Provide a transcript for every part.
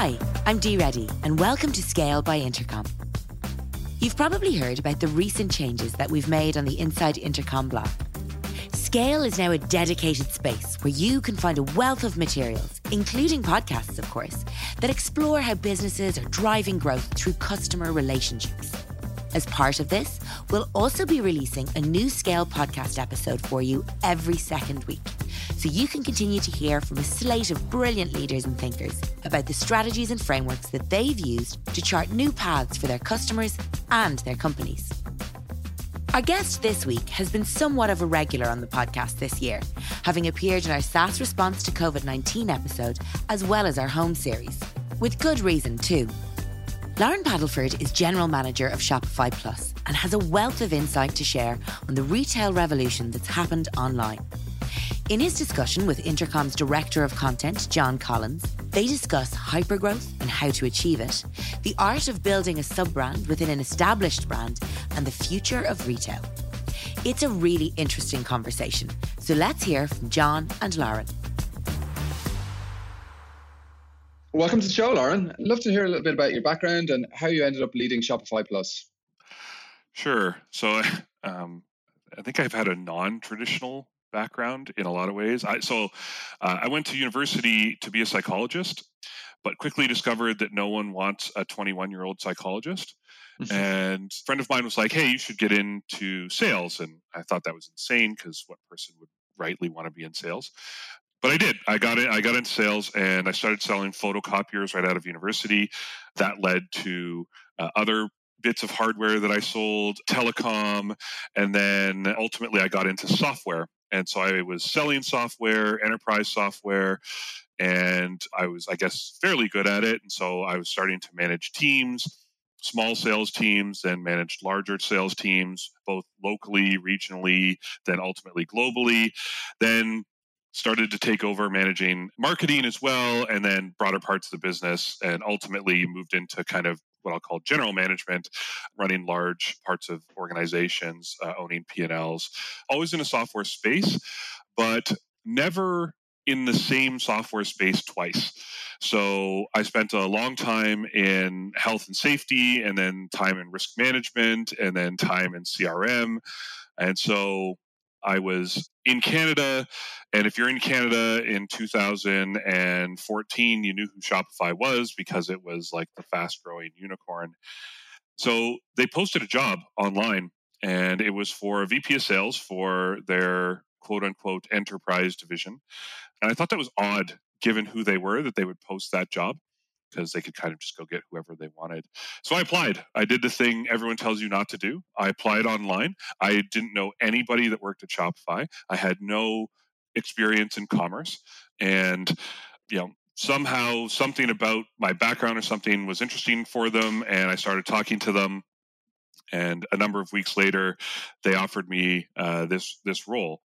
Hi, I'm Dee Reddy, and welcome to Scale by Intercom. You've probably heard about the recent changes that we've made on the Inside Intercom blog. Scale is now a dedicated space where you can find a wealth of materials, including podcasts, of course, that explore how businesses are driving growth through customer relationships. As part of this, we'll also be releasing a new Scale podcast episode for you every second week. So you can continue to hear from a slate of brilliant leaders and thinkers about the strategies and frameworks that they've used to chart new paths for their customers and their companies. Our guest this week has been somewhat of a regular on the podcast this year, having appeared in our SaaS response to COVID 19 episode, as well as our home series. With good reason, too. Loren Padelford is General Manager of Shopify Plus and has a wealth of insight to share on the retail revolution that's happened online. In his discussion with Intercom's Director of Content, John Collins, they discuss hypergrowth and how to achieve it, the art of building a sub brand within an established brand, and the future of retail. It's a really interesting conversation, so let's hear from John and Loren. Welcome to the show, Loren. I'd love to hear a little bit about your background and how you ended up leading Shopify Plus. Sure. So um, I think I've had a non traditional background in a lot of ways. I, so uh, I went to university to be a psychologist, but quickly discovered that no one wants a 21 year old psychologist. Mm-hmm. And a friend of mine was like, hey, you should get into sales. And I thought that was insane because what person would rightly want to be in sales? But I did. I got it. I got into sales, and I started selling photocopiers right out of university. That led to uh, other bits of hardware that I sold, telecom, and then ultimately I got into software. And so I was selling software, enterprise software, and I was, I guess, fairly good at it. And so I was starting to manage teams, small sales teams, then managed larger sales teams, both locally, regionally, then ultimately globally. Then started to take over managing marketing as well, and then broader parts of the business, and ultimately moved into kind of what I'll call general management, running large parts of organizations, uh, owning P&Ls, always in a software space, but never in the same software space twice. So I spent a long time in health and safety, and then time in risk management, and then time in CRM. And so I was in Canada. And if you're in Canada in 2014, you knew who Shopify was because it was like the fast growing unicorn. So they posted a job online and it was for a VP of sales for their quote unquote enterprise division. And I thought that was odd given who they were that they would post that job because they could kind of just go get whoever they wanted. So I applied. I did the thing everyone tells you not to do. I applied online. I didn't know anybody that worked at Shopify. I had no experience in commerce. And, you know, somehow something about my background or something was interesting for them. And I started talking to them. And a number of weeks later, they offered me uh, this this role.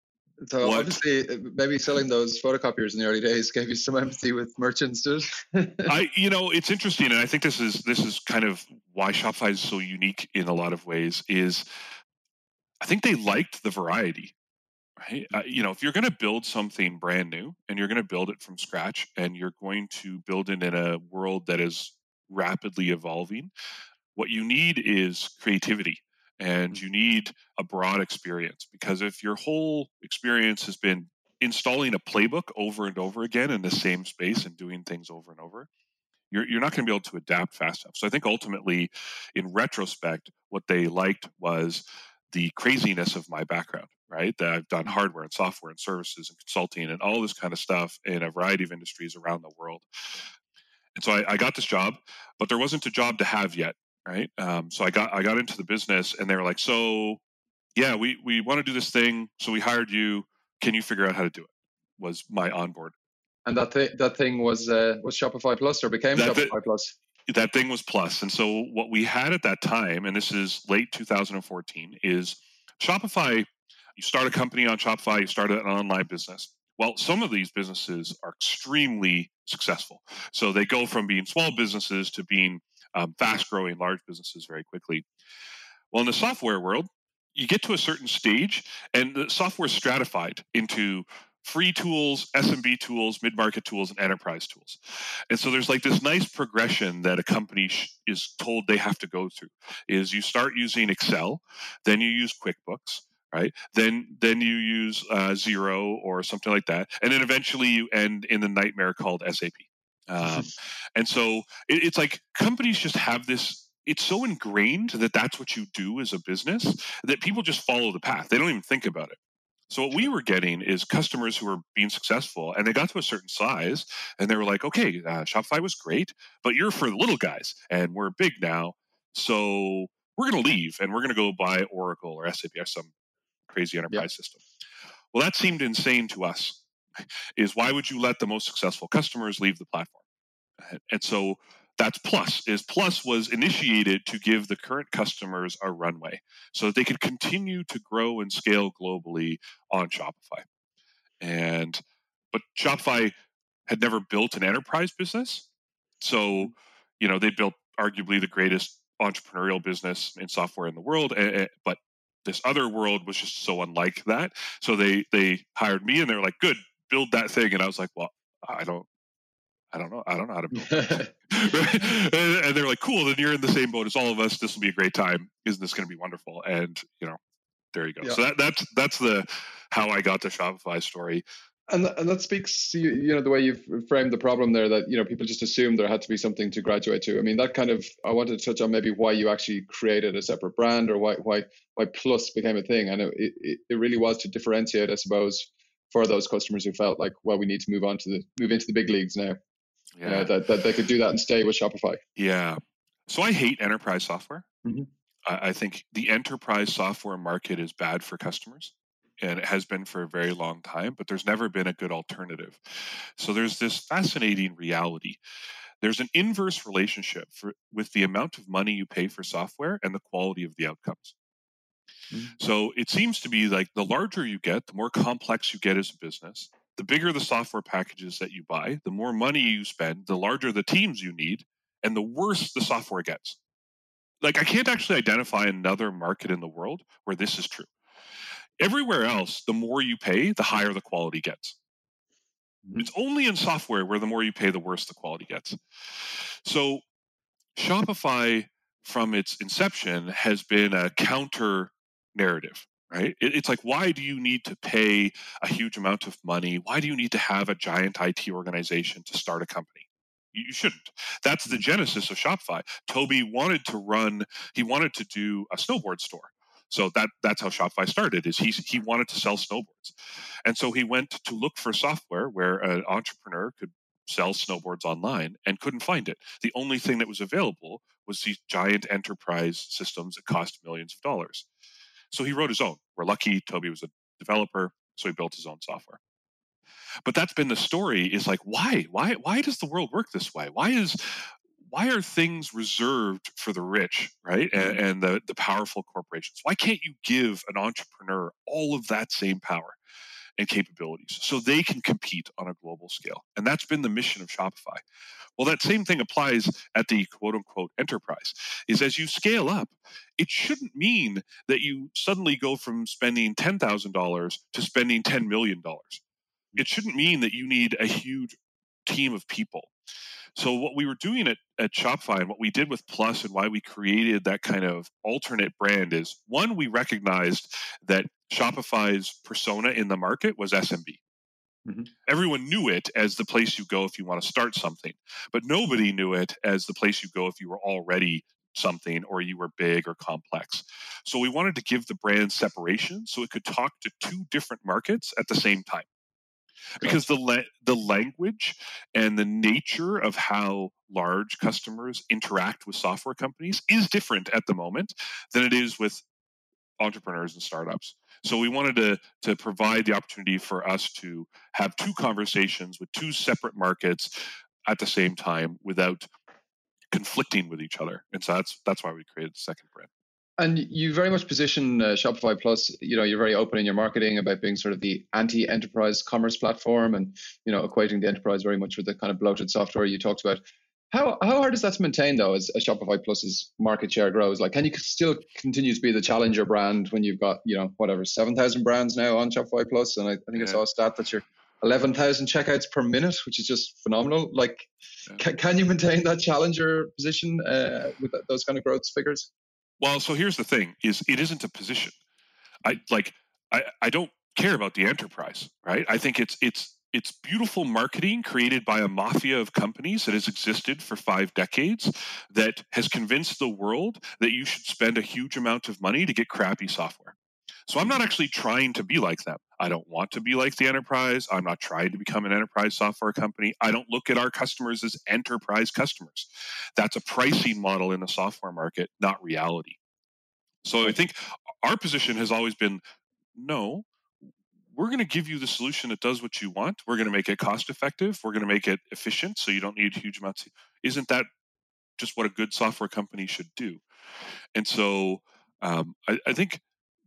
So what? obviously, uh, maybe selling those photocopiers in the early days gave you some empathy with merchants, I, you know, it's interesting, and I think this is this is kind of why Shopify is so unique in a lot of ways. Is I think they liked the variety, right? Uh, you know, if you're going to build something brand new and you're going to build it from scratch, and you're going to build it in a world that is rapidly evolving, what you need is creativity and you need a broad experience because if your whole experience has been installing a playbook over and over again in the same space and doing things over and over you're, you're not going to be able to adapt fast enough. So i think ultimately in retrospect what they liked was the craziness of my background right? That i've done hardware and software and services and consulting and all this kind of stuff in a variety of industries around the world. And so I, I got this job but there wasn't a job to have yet right? Um, so I got I got into the business, and they were like, "So, yeah, we we want to do this thing, so we hired you. Can you figure out how to do it?" Was my onboard. And that th- that thing was uh, was Shopify Plus or became that Shopify th- Plus. That thing was Plus, and so what we had at that time, and this is late 2014, is Shopify. You start a company on Shopify, you start an online business. Well, some of these businesses are extremely successful. So they go from being small businesses to being um, fast growing large businesses very quickly. Well, in the software world, you get to a certain stage and the software is stratified into free tools, SMB tools, mid market tools, and enterprise tools. And so there's like this nice progression that a company sh- is told they have to go through. Is you start using Excel, then you use QuickBooks, right? Then then you use uh, Xero or something like that, and then eventually you end in the nightmare called SAP. Um, and so it, it's like companies just have this. It's so ingrained that that's what you do as a business that people just follow the path. They don't even think about it. So what we were getting is customers who were being successful, and they got to a certain size, and they were like, "Okay, uh, Shopify was great, but you're for the little guys, and we're big now, so we're going to leave, and we're going to go buy Oracle or SAP or some crazy enterprise system." Well, that seemed insane to us. Is why would you let the most successful customers leave the platform? And so that's plus is plus was initiated to give the current customers a runway so that they could continue to grow and scale globally on shopify. And but shopify had never built an enterprise business. So mm-hmm. you know they built arguably the greatest entrepreneurial business in software in the world but this other world was just so unlike that. So they they hired me and they're like good build that thing. And i was like well i don't I don't know. I don't know how to build. and they're like, cool. Then you're in the same boat as all of us. This will be a great time. Isn't this going to be wonderful? And you know, there you go. Yeah. So that, that's that's the how I got to Shopify story. And and that speaks, you, you know, the way you've framed the problem there. That you know, people just assumed there had to be something to graduate to. I mean, that kind of. I wanted to touch on maybe why you actually created a separate brand or why why why Plus became a thing. And it it, it really was to differentiate, I suppose, for those customers who felt like, well, we need to move on to the move into the big leagues now yeah. that, that they could do that and stay with Shopify. Yeah. So I hate enterprise software. Mm-hmm. I, I think the enterprise software market is bad for customers and it has been for a very long time, but there's never been a good alternative. So there's this fascinating reality. There's an inverse relationship for, with the amount of money you pay for software and the quality of the outcomes. Mm-hmm. So it seems to be like the larger you get, the more complex you get as a business, the bigger the software packages that you buy, the more money you spend, the larger the teams you need, and the worse the software gets. Like, I can't actually identify another market in the world where this is true. Everywhere else, the more you pay, the higher the quality gets. Mm-hmm. It's only in software where the more you pay, the worse the quality gets. So, Shopify, from its inception, has been a counter narrative right? it's like, why do you need to pay a huge amount of money? Why do you need to have a giant IT organization to start a company? You shouldn't. That's the mm. genesis of Shopify. Tobi wanted to run, he wanted to do a snowboard store. So that that's how Shopify started. Is he he wanted to sell snowboards, and so he went to look for software where an entrepreneur could sell snowboards online and couldn't find it. The only thing that was available was these giant enterprise systems that cost millions of dollars. So he wrote his own. We're lucky Tobi was a developer, so he built his own software. But that's been the story is like why why why does the world work this way? Why is why are things reserved for the rich, right? And, mm-hmm. and the, the powerful corporations? Why can't you give an entrepreneur all of that same power? and capabilities so they can compete on a global scale. And that's been the mission of Shopify. Well, that same thing applies at the quote unquote enterprise. Is as you scale up, it shouldn't mean that you suddenly go from spending $10,000 to spending $10 million. It shouldn't mean that you need a huge team of people. So what we were doing at, at Shopify and what we did with Plus and why we created that kind of alternate brand is one, we recognized that Shopify's persona in the market was SMB. Mm-hmm. Everyone knew it as the place you go if you want to start something, but nobody knew it as the place you go if you were already something or you were big or complex. So we wanted to give the brand separation so it could talk to two different markets at the same time. Because the la- the language and the nature of how large customers interact with software companies is different at the moment than it is with entrepreneurs and startups. So we wanted to, to provide the opportunity for us to have two conversations with two separate markets at the same time without conflicting with each other. And so that's that's why we created the second brand. And you very much position uh, Shopify Plus. You know, you're very open in your marketing about being sort of the anti-enterprise commerce platform, and you know, equating the enterprise very much with the kind of bloated software you talked about. How how hard is that to maintain though as, as Shopify Plus's market share grows? Like, can you still continue to be the challenger brand when you've got you know whatever seven thousand brands now on Shopify Plus? And I, I think yeah. I saw a stat that you're eleven thousand checkouts per minute, which is just phenomenal. Like, yeah. can, can you maintain that challenger position uh, with those kind of growth figures? Well, so here's the thing: is it isn't a position. I like I I don't care about the enterprise, right? I think it's it's it's beautiful marketing created by a mafia of companies that has existed for five decades that has convinced the world that you should spend a huge amount of money to get crappy software. So I'm not actually trying to be like them. I don't want to be like the enterprise. I'm not trying to become an enterprise software company. I don't look at our customers as enterprise customers. That's a pricing model in the software market, not reality. So I think our position has always been no, we're going to give you the solution that does what you want. We're going to make it cost effective. We're going to make it efficient so you don't need huge amounts. Isn't that just what a good software company should do? And so um, I, I think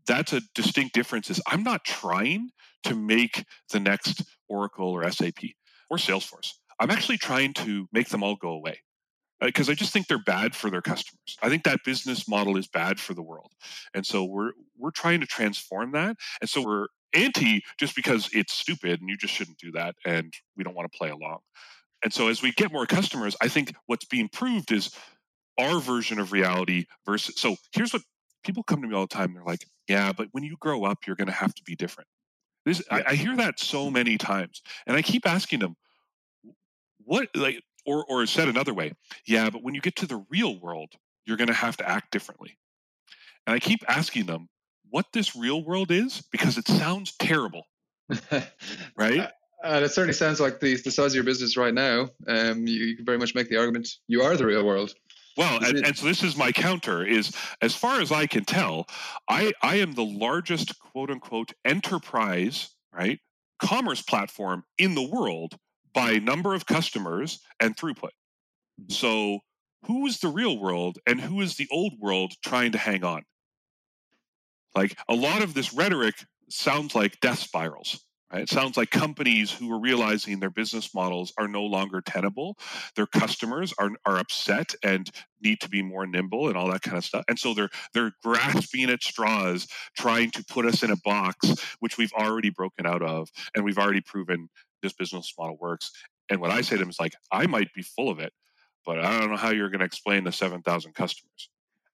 that's a distinct difference is I'm not trying to make the next Oracle or SAP or Salesforce. I'm actually trying to make them all go away because I just think they're bad for their customers. I think that business model is bad for the world. And so we're we're trying to transform that. And so we're anti just because it's stupid and you just shouldn't do that and we don't want to play along. And so as we get more customers, I think what's being proved is our version of reality versus so here's what people come to me all the time. They're like, yeah, but when you grow up, you're gonna have to be different. This, I, I hear that so many times. And I keep asking them, what like or or said another way, yeah, but when you get to the real world, you're gonna have to act differently. And I keep asking them, what this real world is because it sounds terrible, right? And it certainly sounds like the, the size of your business right now. Um, you, you can very much make the argument you are the real world. Well, and, and, so this is my counter is as far as I can tell, I, I am the largest quote unquote enterprise, right, commerce platform in the world by number of customers and throughput. Mm-hmm. So who is the real world and who is the old world trying to hang on? Like a lot of this rhetoric sounds like death spirals. Right? It sounds like companies who are realizing their business models are no longer tenable. Their customers are, are upset and need to be more nimble and all that kind of stuff. And so they're they're grasping at straws, trying to put us in a box which we've already broken out of, and we've already proven this business model works. And what I say to them is like, I might be full of it, but I don't know how you're going to explain the seven thousand customers.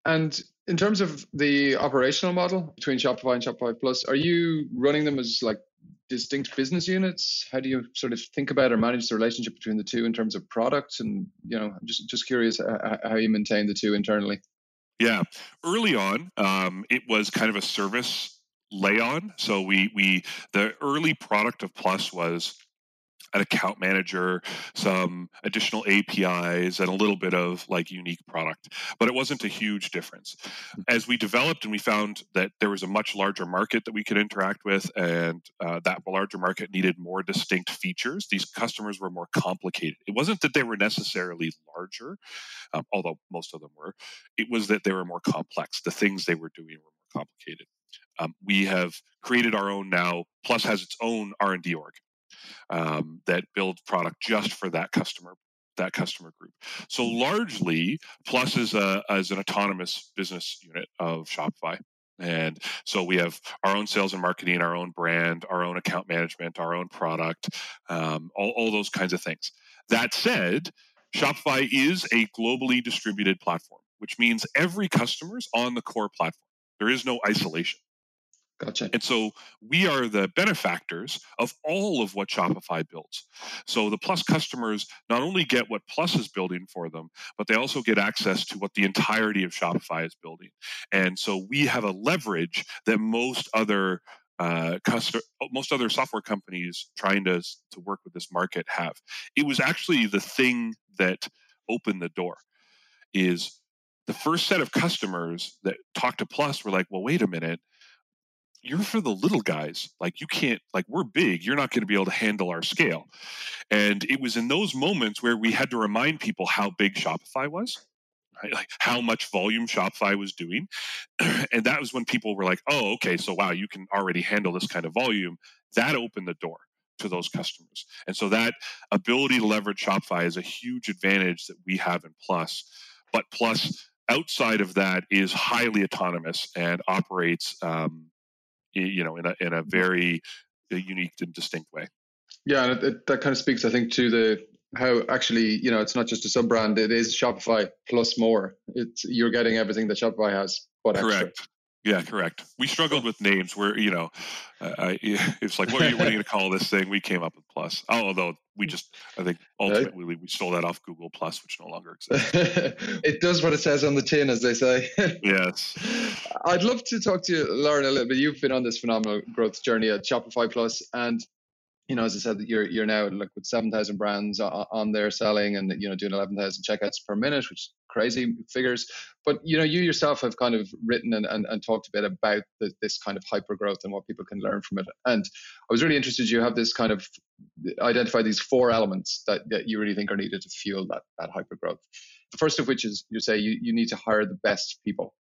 And in terms of the operational model between Shopify and Shopify Plus, are you running them as like distinct business units? How do you sort of think about or manage the relationship between the two in terms of products? And you know, I'm just just curious how you maintain the two internally. Yeah, early on, um, it was kind of a service lay on. So we we the early product of Plus was an account manager, some additional APIs, and a little bit of like unique product. But it wasn't a huge difference. Hmm. As we developed and we found that there was a much larger market that we could interact with, and uh, that larger market needed more distinct features, these customers were more complicated. It wasn't that they were necessarily larger, um, although most of them were. It was that they were more complex. The things they were doing were more complicated. Um, we have created our own now. Plus has its own R and D org, um, that build product just for that customer that customer group. So largely, Plus is a as an autonomous business unit of Shopify. And so we have our own sales and marketing, our own brand, our own account management, our own product, um, all, all those kinds of things. That said, Shopify is a globally distributed platform, which means every customer is on the core platform. There is no isolation. Gotcha. And so we are the benefactors of all of what Shopify builds. So the Plus customers not only get what Plus is building for them, but they also get access to what the entirety of Shopify is building. And so we have a leverage that most other uh, customer, most other software companies trying to to work with this market have. It was actually the thing that opened the door. Is the first set of customers that talked to Plus were like, well, wait a minute you're for the little guys. Like you can't, like we're big. You're not going to be able to handle our scale. And it was in those moments where we had to remind people how big Shopify was, right? Like how much volume Shopify was doing. and that was when people were like, oh, okay, so wow, you can already handle this kind of volume. That opened the door to those customers. And so that ability to leverage Shopify is a huge advantage that we have in Plus. But Plus, outside of that, is highly autonomous and operates, um, you know, in a in a very uh, unique and distinct way. Yeah, and it, it, that kind of speaks, I think, to the how actually, you know, it's not just a sub brand; it is Shopify plus more. It's you're getting everything that Shopify has, but correct. Extra. Yeah, correct. We struggled with names where you know, uh, it's like what are you, you going to call this thing? We came up with Plus. Oh, although we just, I think ultimately we stole that off Google Plus, which no longer exists. it does what it says on the tin, as they say. yes. I'd love to talk to you, Loren, a little bit. You've been on this phenomenal growth journey at Shopify Plus, and you know, as I said, you're you're now like with seven thousand brands on there selling, and you know, doing eleven thousand checkouts per minute, which is crazy figures. But you know, you yourself have kind of written and, and, and talked a bit about the, this kind of hyper growth and what people can learn from it. And I was really interested. You have this kind of identify these four elements that, that you really think are needed to fuel that that hyper growth. The first of which is you say you, you need to hire the best people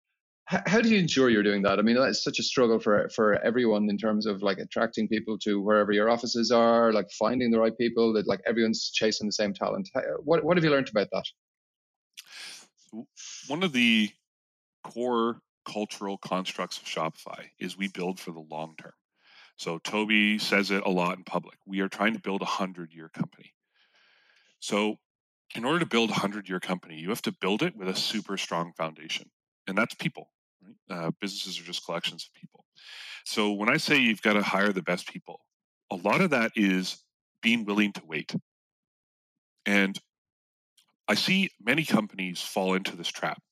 how do you ensure you're doing that? I mean, that's such a struggle for for everyone in terms of like attracting people to wherever your offices are, like finding the right people. That like everyone's chasing the same talent. What what have you learned about that? One of the core cultural constructs of Shopify is we build for the long term. So Tobi says it a lot in public. We are trying to build a hundred year company. So in order to build a hundred year company, you have to build it with a super strong foundation, and that's people. Uh, businesses are just collections of people. So when I say you've got to hire the best people, a lot of that is being willing to wait. And I see many companies fall into this trap.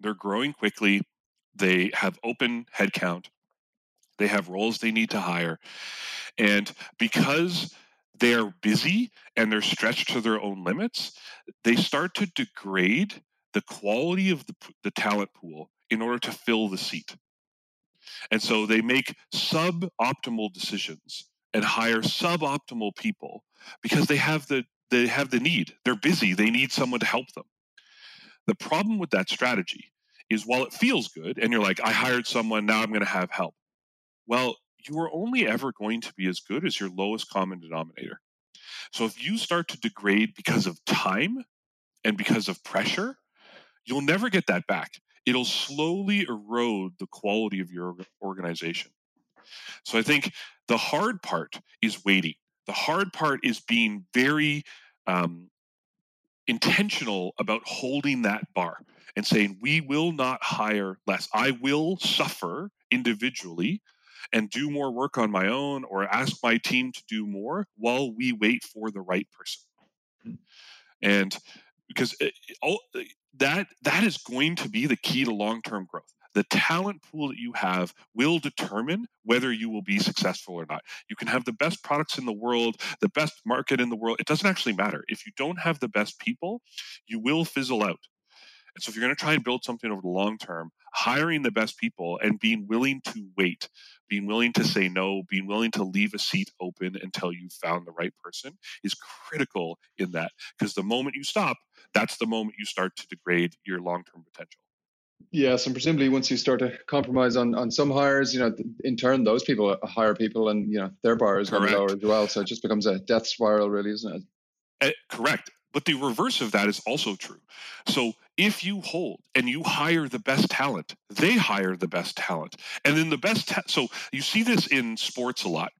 They're growing quickly, they have open headcount, they have roles they need to hire. And because they're busy and they're stretched to their own limits, they start to degrade the quality of the, the talent pool in order to fill the seat. And so they make suboptimal decisions and hire suboptimal people because they have the they have the need. They're busy. They need someone to help them. The problem with that strategy is while it feels good and you're like, I hired someone, now I'm going to have help. Well, you are only ever going to be as good as your lowest common denominator. So if you start to degrade because of time and because of pressure, you'll never get that back it'll slowly erode the quality of your organization. So I think the hard part is waiting. The hard part is being very um, intentional about holding that bar and saying, we will not hire less. I will suffer individually and do more work on my own or ask my team to do more while we wait for the right person. And because it, all, uh, that that is going to be the key to long-term growth the talent pool that you have will determine whether you will be successful or not. You can have the best products in the world, the best market in the world. It doesn't actually matter. If you don't have the best people, you will fizzle out. And so if you're going to try and build something over the long term, hiring the best people and being willing to wait, being willing to say no, being willing to leave a seat open until you've found the right person is critical in that. Because the moment you stop, that's the moment you start to degrade your long term potential. Yes, and presumably once you start to compromise on, on some hires, you know, in turn those people hire people, and you know their bar is going to lower as well. So it just becomes a death spiral, really, isn't it? Uh, correct. But the reverse of that is also true. So if you hold and you hire the best talent, they hire the best talent. And then the best, ta- so you see this in sports a lot,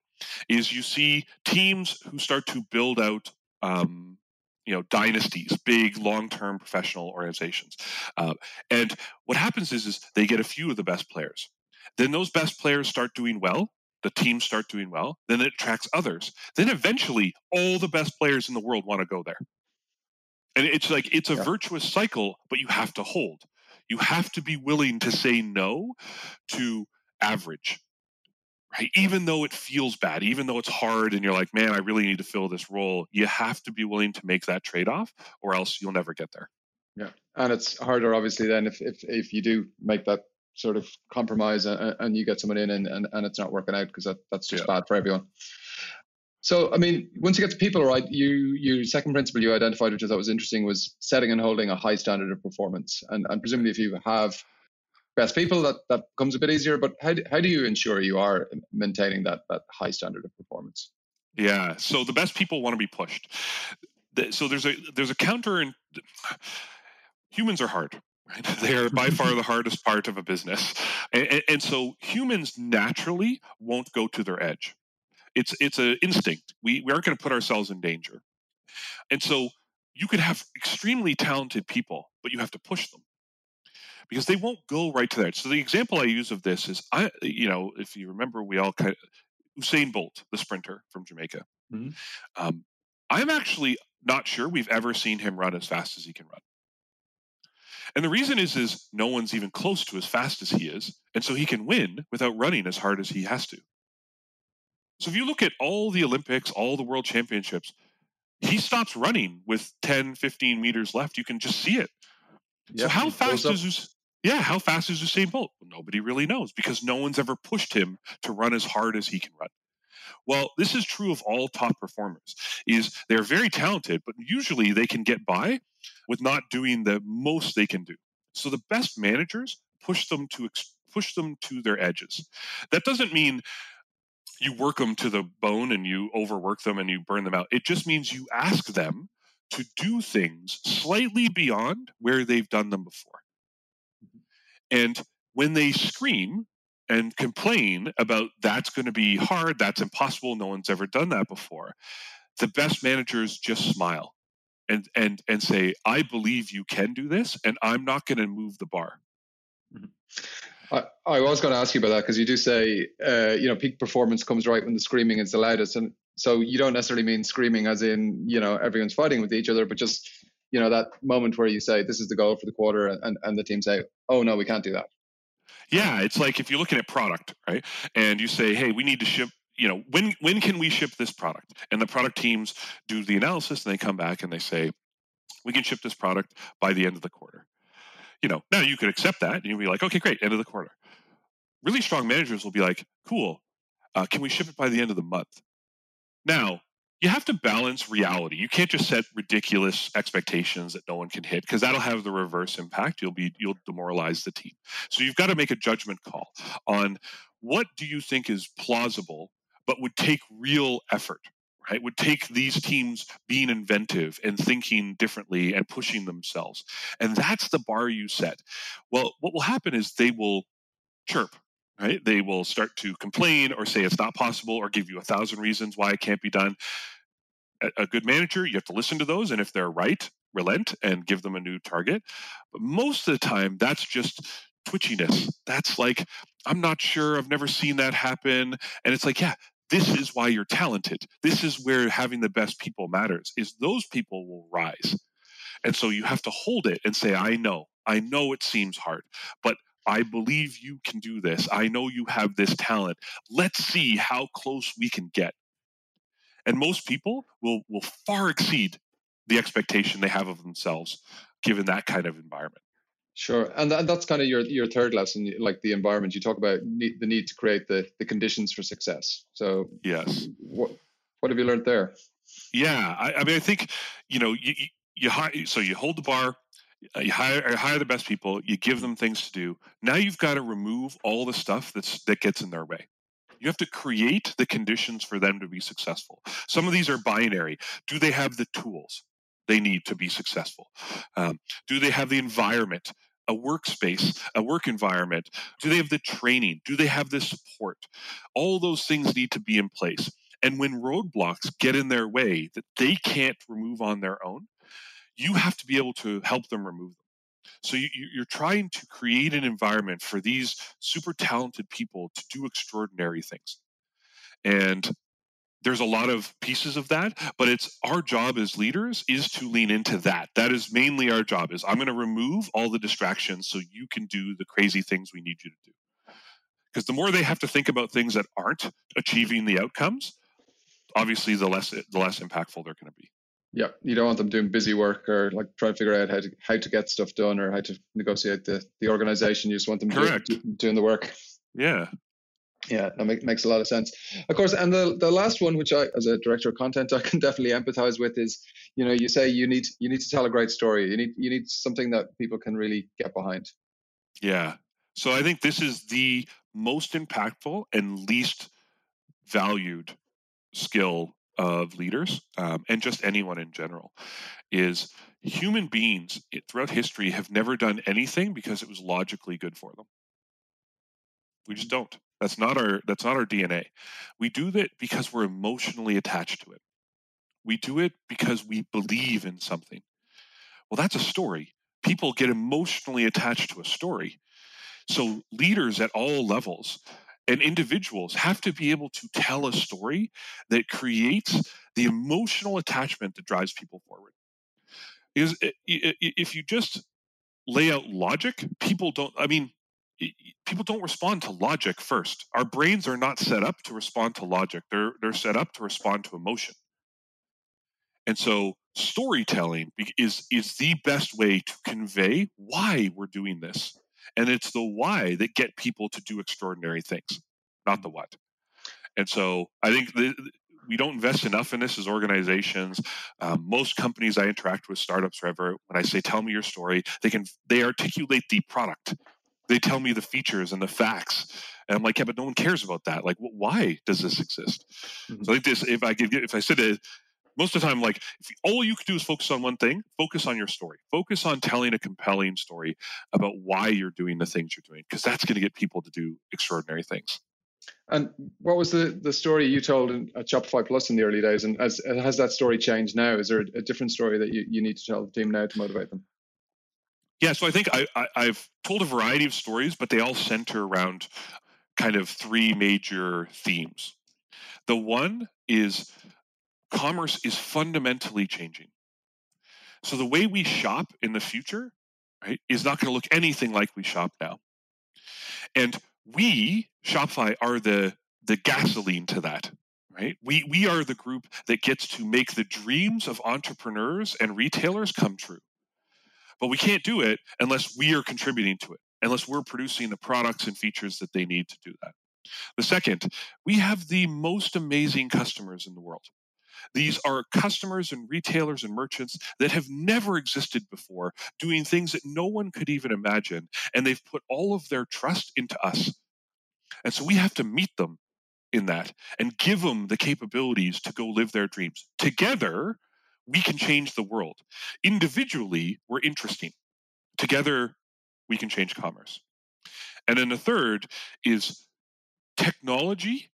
is you see teams who start to build out, um, you know, dynasties, big long-term professional organizations. Uh, and what happens is, is they get a few of the best players. Then those best players start doing well, the teams start doing well, then it attracts others. Then eventually all the best players in the world want to go there. And it's like it's a yeah. virtuous cycle, but you have to hold. You have to be willing to say no to average. Right? Even though it feels bad, even though it's hard and you're like, man, I really need to fill this role, you have to be willing to make that trade-off or else you'll never get there. Yeah. And it's harder obviously then if if, if you do make that sort of compromise and, and you get someone in and, and, and it's not working out because that, that's just yeah. bad for everyone. So, I mean, once you get the people right, you you second principle you identified, which I thought was interesting, was setting and holding a high standard of performance. And, and presumably, if you have best people, that that becomes a bit easier. But how do, how do you ensure you are maintaining that that high standard of performance? Yeah. So the best people want to be pushed. So there's a there's a counter and humans are hard. Right? They are by far the hardest part of a business, and, and so humans naturally won't go to their edge. It's it's an instinct. We we aren't going to put ourselves in danger, and so you could have extremely talented people, but you have to push them because they won't go right to that. So the example I use of this is I, you know, if you remember, we all kind of Usain Bolt, the sprinter from Jamaica. Mm-hmm. Um, I'm actually not sure we've ever seen him run as fast as he can run. And the reason is, is no one's even close to as fast as he is, and so he can win without running as hard as he has to. So if you look at all the Olympics, all the world championships, he stops running with 10, 15 meters left. You can just see it. Yep, so how fast is yeah, how fast is Usain Bolt? Well, nobody really knows because no one's ever pushed him to run as hard as he can run. Well, this is true of all top performers. Is they're very talented, but usually they can get by with not doing the most they can do. So the best managers push them to push them to their edges. That doesn't mean you work them to the bone and you overwork them and you burn them out. It just means you ask them to do things slightly beyond where they've done them before. And when they scream and complain about that's going to be hard, that's impossible, no one's ever done that before, the best managers just smile and and and say, "I believe you can do this, and I'm not going to move the bar." Mm-hmm. I, I was going to ask you about that because you do say, uh, you know, peak performance comes right when the screaming is the loudest, and so you don't necessarily mean screaming as in, you know, everyone's fighting with each other, but just, you know, that moment where you say, "This is the goal for the quarter," and and the team say, "Oh no, we can't do that." Yeah, it's like if you're looking at product, right? And you say, "Hey, we need to ship you know when when can we ship this product and the product teams do the analysis and they come back and they say we can ship this product by the end of the quarter you know now you could accept that and you'll be like okay great end of the quarter really strong managers will be like cool uh, can we ship it by the end of the month now you have to balance reality. You can't just set ridiculous expectations that no one can hit because that'll have the reverse impact. You'll be you'll demoralize the team. So you've got to make a judgment call on what do you think is plausible but would take real effort. Right, would take these teams being inventive and thinking differently and pushing themselves. And that's the bar you set. Well, what will happen is they will chirp right? They will start to complain or say it's not possible or give you a thousand reasons why it can't be done. A good manager, you have to listen to those, and if they're right, relent and give them a new target. But most of the time, that's just twitchiness. That's like, I'm not sure, I've never seen that happen. And it's like, yeah, this is why you're talented. This is where having the best people matters, is those people will rise. And so you have to hold it and say, I know, I know it seems hard, but I believe you can do this. I know you have this talent. Let's see how close we can get. And most people will, will far exceed the expectation they have of themselves given that kind of environment. Sure, and, and that's kind of your your third lesson, like the environment. You talk about need, the need to create the the conditions for success. So yes, what what have you learned there? Yeah, I, I mean, I think you know you, you, you so you hold the bar, uh, you hire, hire the best people you give them things to do. Now you've got to remove all the stuff that's that gets in their way. You have to create the conditions for them to be successful. Some of these are binary. Do they have the tools they need to be successful? Um, do they have the environment a workspace a work environment do they have the training do they have the support all those things need to be in place and when roadblocks get in their way that they can't remove on their own you have to be able to help them remove them. So you, you're trying to create an environment for these super talented people to do extraordinary things. And there's a lot of pieces of that but it's our job as leaders is to lean into that that is mainly our job is i'm going to remove all the distractions so you can do the crazy things we need you to do because the more they have to think about things that aren't achieving the outcomes obviously the less the less impactful they're going to be yeah, you don't want them doing busy work or like trying to figure out how to how to get stuff done or how to negotiate the, the organization. You just want them Correct. Do, doing the work. Yeah. Yeah, that make, makes a lot of sense. Of course, and the the last one, which I, as a director of content, I can definitely empathize with, is you know you say you need you need to tell a great story. You need you need something that people can really get behind. Yeah. So I think this is the most impactful and least valued skill of leaders um, and just anyone in general is human beings throughout history have never done anything because it was logically good for them. We just don't. That's not our that's not our DNA. We do that because we're emotionally attached to it. We do it because we believe in something. Well, that's a story. People get emotionally attached to a story. So leaders at all levels and individuals have to be able to tell a story that creates the emotional attachment that drives people forward. Eh, Is if you just lay out logic, people don't. I mean, people don't respond to logic first. Our brains are not set up to respond to logic. They're they're set up to respond to emotion. And so storytelling is is the best way to convey why we're doing this. And it's the why that get people to do extraordinary things, not the what. And so I think the, we don't invest enough in this as organizations. Um, most companies I interact with, startups, forever, when I say "tell me your story," they can they articulate the product they tell me the features and the facts and i'm like yeah but no one cares about that like why does this exist mm-hmm. so like this if i give if i said it most of the time like if all you could do is focus on one thing focus on your story focus on telling a compelling story about why you're doing the things you're doing because that's going to get people to do extraordinary things and what was the, the story you told in, at Shopify Plus in the early days? And as, has that story changed now? Is there a different story that you, you need to tell the team now to motivate them? Yeah, so I think I, I, have told a variety of stories, but they all center around kind of three major themes. The one is commerce is fundamentally changing. So the way we shop in the future, right, is not going to look anything like we shop now. And we, Shopify, are the the gasoline to that. Right? We we are the group that gets to make the dreams of entrepreneurs and retailers come true. But we can't do it unless we are contributing to it, unless we're producing the products and features that they need to do that. The second, we have the most amazing customers in the world. These are customers and retailers and merchants that have never existed before, doing things that no one could even imagine. And they've put all of their trust into us. And so we have to meet them in that and give them the capabilities to go live their dreams. Together, we can change the world. Individually, we're interesting. Together, we can change commerce. And then the third is technology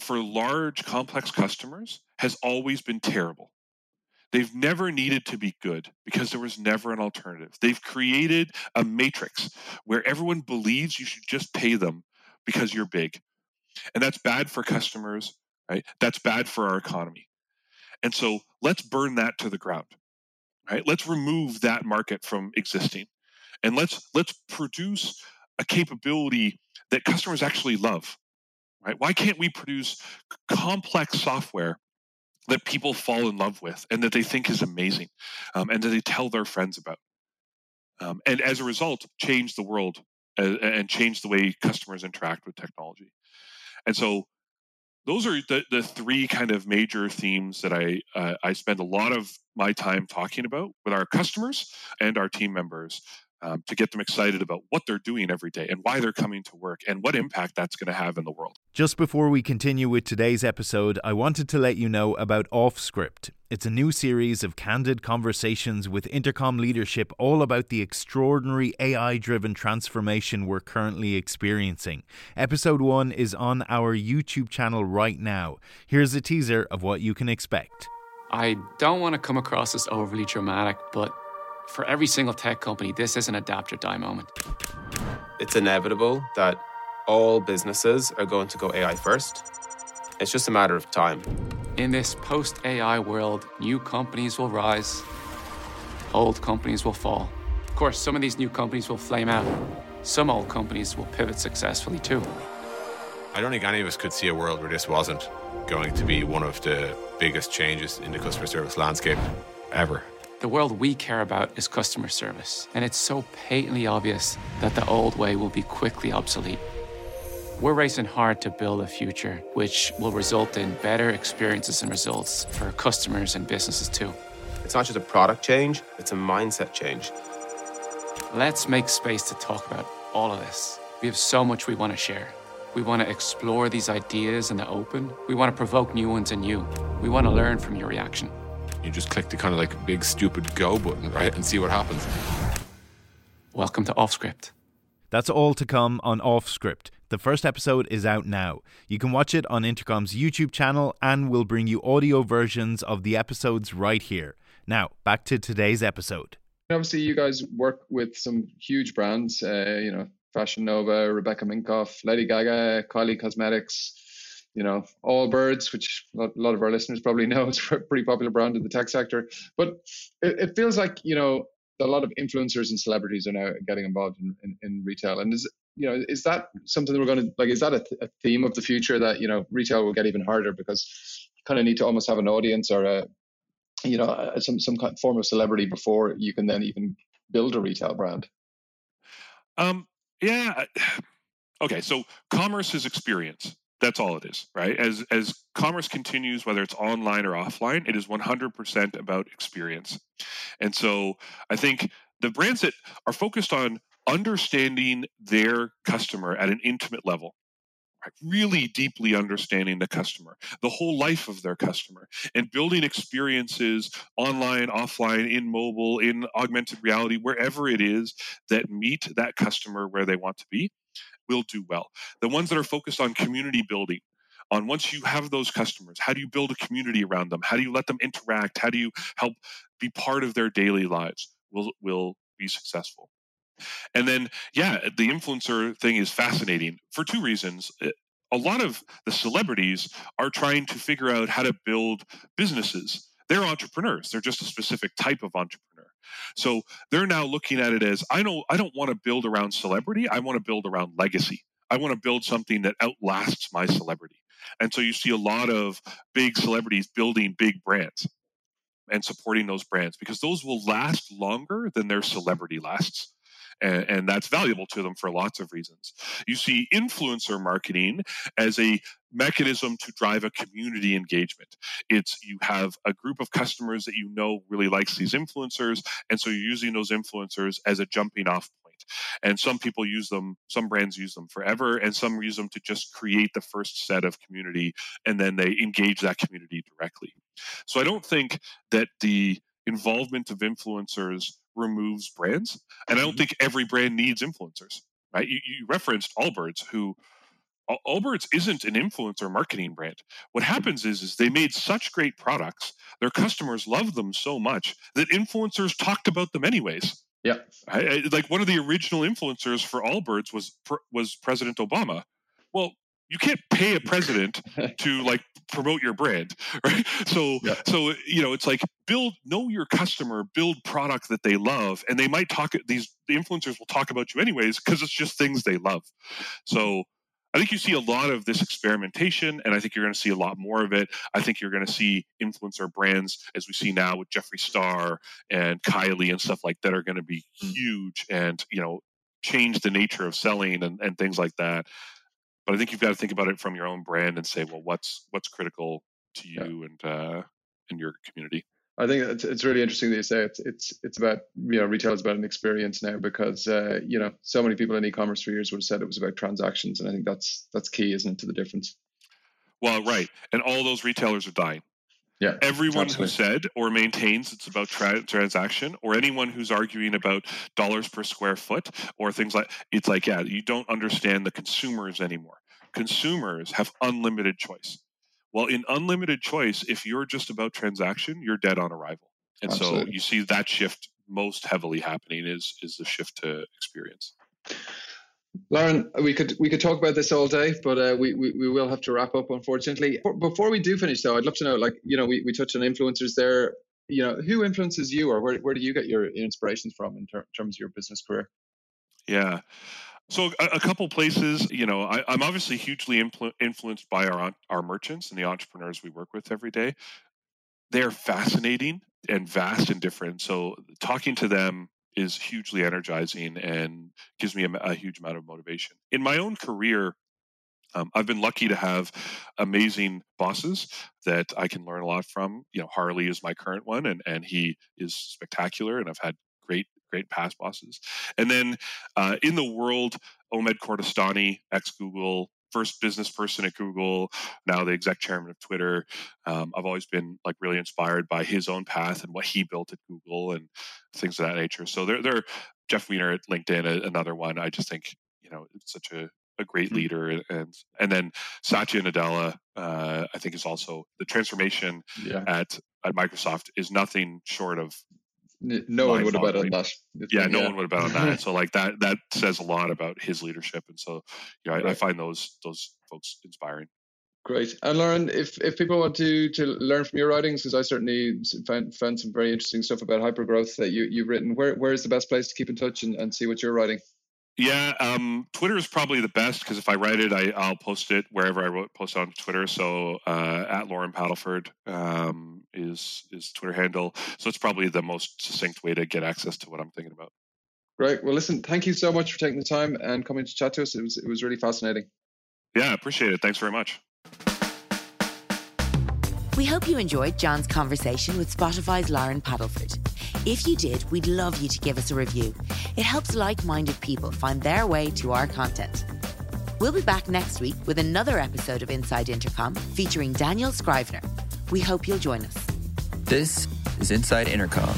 for large, complex customers has always been terrible. They've never needed to be good because there was never an alternative. They've created a matrix where everyone believes you should just pay them because you're big. And that's bad for customers, right? That's bad for our economy. And so let's burn that to the ground. Right? Let's remove that market from existing. And let's let's produce a capability that customers actually love. Right? Why can't we produce complex software that people fall in love with and that they think is amazing um, and that they tell their friends about? Um, and as a result, change the world and, and change the way customers interact with technology. And so those are the, the three kind of major themes that I uh, I spend a lot of my time talking about with our customers and our team members um, to get them excited about what they're doing every day and why they're coming to work and what impact that's going to have in the world. Just before we continue with today's episode, I wanted to let you know about Offscript. It's a new series of candid conversations with Intercom leadership all about the extraordinary AI driven transformation we're currently experiencing. Episode 1 is on our YouTube channel right now. Here's a teaser of what you can expect. I don't want to come across as overly dramatic, but for every single tech company, this is an adapt or die moment. It's inevitable that all businesses are going to go AI first. It's just a matter of time. In this post AI world, new companies will rise, old companies will fall. Of course, some of these new companies will flame out, some old companies will pivot successfully too. I don't think any of us could see a world where this wasn't going to be one of the biggest changes in the customer service landscape ever. The world we care about is customer service, and it's so patently obvious that the old way will be quickly obsolete. We're racing hard to build a future which will result in better experiences and results for customers and businesses too. It's not just a product change, it's a mindset change. Let's make space to talk about all of this. We have so much we want to share. We want to explore these ideas in the open. We want to provoke new ones in you. We want to learn from your reaction. You just click the kind of like big stupid go button, right, and see what happens. Welcome to OffScript. That's all to come on OffScript. The first episode is out now. You can watch it on Intercom's YouTube channel, and we'll bring you audio versions of the episodes right here. Now, back to today's episode. Obviously, you guys work with some huge brands, uh, you know, Fashion Nova, Rebecca Minkoff, Lady Gaga, Kylie Cosmetics, you know, Allbirds, which a lot of our listeners probably know. It's a pretty popular brand in the tech sector. But it, it feels like, you know, a lot of influencers and celebrities are now getting involved in, in, in retail. And is, you know, is that something that we're going to, like, is that a, a theme of the future that, you know, retail will get even harder because you kind of need to almost have an audience or a, you know, some, some kind of form of celebrity before you can then even build a retail brand? Um, yeah. Okay. So commerce is experience. That's all it is, right? As as commerce continues, whether it's online or offline, it is 100% about experience. And so I think the brands that are focused on understanding their customer at an intimate level right? really deeply understanding the customer, the whole life of their customer, and building experiences online, offline, in mobile, in augmented reality, wherever it is that meet that customer where they want to be, will do well. The ones that are focused on community building, on once you have those customers, how do you build a community around them? How do you let them interact? How do you help be part of their daily lives? Will will be successful. And then, yeah, the influencer thing is fascinating for two reasons. Eh, a lot of the celebrities are trying to figure out how to build businesses. They're entrepreneurs. They're just a specific type of entrepreneur. So they're now looking at it as I know I don't want to build around celebrity. I want to build around legacy. I want to build something that outlasts my celebrity. And so you see a lot of big celebrities building big brands and supporting those brands because those will last longer than their celebrity lasts and, and that's valuable to them for lots of reasons. You see influencer marketing as a mechanism to drive a community engagement. It's you have a group of customers that you know really likes these influencers, and so you're using those influencers as a jumping off point. And some people use them, some brands use them forever, and some use them to just create the first set of community, and then they engage that community directly. So I don't think that the involvement of influencers removes brands. And I don't mm-hmm. think every brand needs influencers, right? You, you referenced Allbirds, who Allbirds isn't an influencer marketing brand. What hmm. happens is, is they made such great products, their hmm. customers loved them so much that influencers talked about them anyways. Yeah, I, I, like one of the original influencers for Allbirds was was President Obama. Well, you can't pay a president to like promote your brand right so yeah. so you know it's like build know your customer build product that they love and they might talk these the influencers will talk about you anyways because it's just things they love so I think you see a lot of this experimentation, and I think you're going to see a lot more of it. I think you're going to see influencer brands, as we see now with Jeffree Star and Kylie and stuff like that, are going to be mm. huge and you know change the nature of selling and, and things like that. But I think you've got to think about it from your own brand and say, well, what's what's critical to you yeah. and uh, and your community. I think it's, it's really interesting that you say it's it's it's about you know retail is about an experience now because uh, you know so many people in e-commerce for years would have said it was about transactions and I think that's that's key, isn't it, to the difference? Well, right, and all those retailers are dying. Yeah, everyone absolutely. who said or maintains it's about tra- transaction, or anyone who's arguing about dollars per square foot or things like it's like, yeah, you don't understand the consumers anymore. Consumers have unlimited choice. Well, in unlimited choice, if you're just about transaction, you're dead on arrival. And absolutely. so you see that shift most heavily happening is is the shift to experience. Loren, we could we could talk about this all day, but uh, we, we we will have to wrap up, unfortunately. Before we do finish, though, I'd love to know, like you know, we, we touched on influencers there. You know, who influences you, or where where do you get your inspirations from in ter- terms of your business career? Yeah. So a, a couple places, you know, I, am obviously hugely influ- influenced by our our merchants and the entrepreneurs we work with every day. They're fascinating and vast and different. So talking to them is hugely energizing and gives me a, a huge amount of motivation. In my own career, um, I've been lucky to have amazing bosses that I can learn a lot from. You know, Harley is my current one, and and he is spectacular, and I've had great great past bosses. And then uh, in the world, Omid Kordestani, ex Google, first business person at Google, now the exec chairman of Twitter. Um, I've always been like really inspired by his own path and what he built at Google and things of that nature. So they're, they're Jeff Weiner at LinkedIn, another one. I just think you know it's such a a great mm-hmm. leader and and then Satya Nadella uh, I think is also the transformation yeah. at at Microsoft is nothing short of no one would have bet on that. Yeah, no yeah. one would have bet on that. so like that that says a lot about his leadership, and so you know, I, right. I find those those folks inspiring. Great. And Loren, if, if people want to to learn from your writings, because I certainly found, found some very interesting stuff about hypergrowth that you, you've written, where, where is the best place to keep in touch and, and see what you're writing? Yeah, um, Twitter is probably the best because if I write it, I, will post it wherever I wrote, post on Twitter. So uh, at Loren Padelford um, is is Twitter handle. So it's probably the most succinct way to get access to what I'm thinking about. Great. Well, listen, thank you so much for taking the time and coming to chat to us. It was it was really fascinating. Yeah, appreciate it. Thanks very much. We hope you enjoyed John's conversation with Shopify's Loren Padelford. If you did, we'd love you to give us a review. It helps like minded people find their way to our content. We'll be back next week with another episode of Inside Intercom featuring Daniel Scrivener. We hope you'll join us. This is Inside Intercom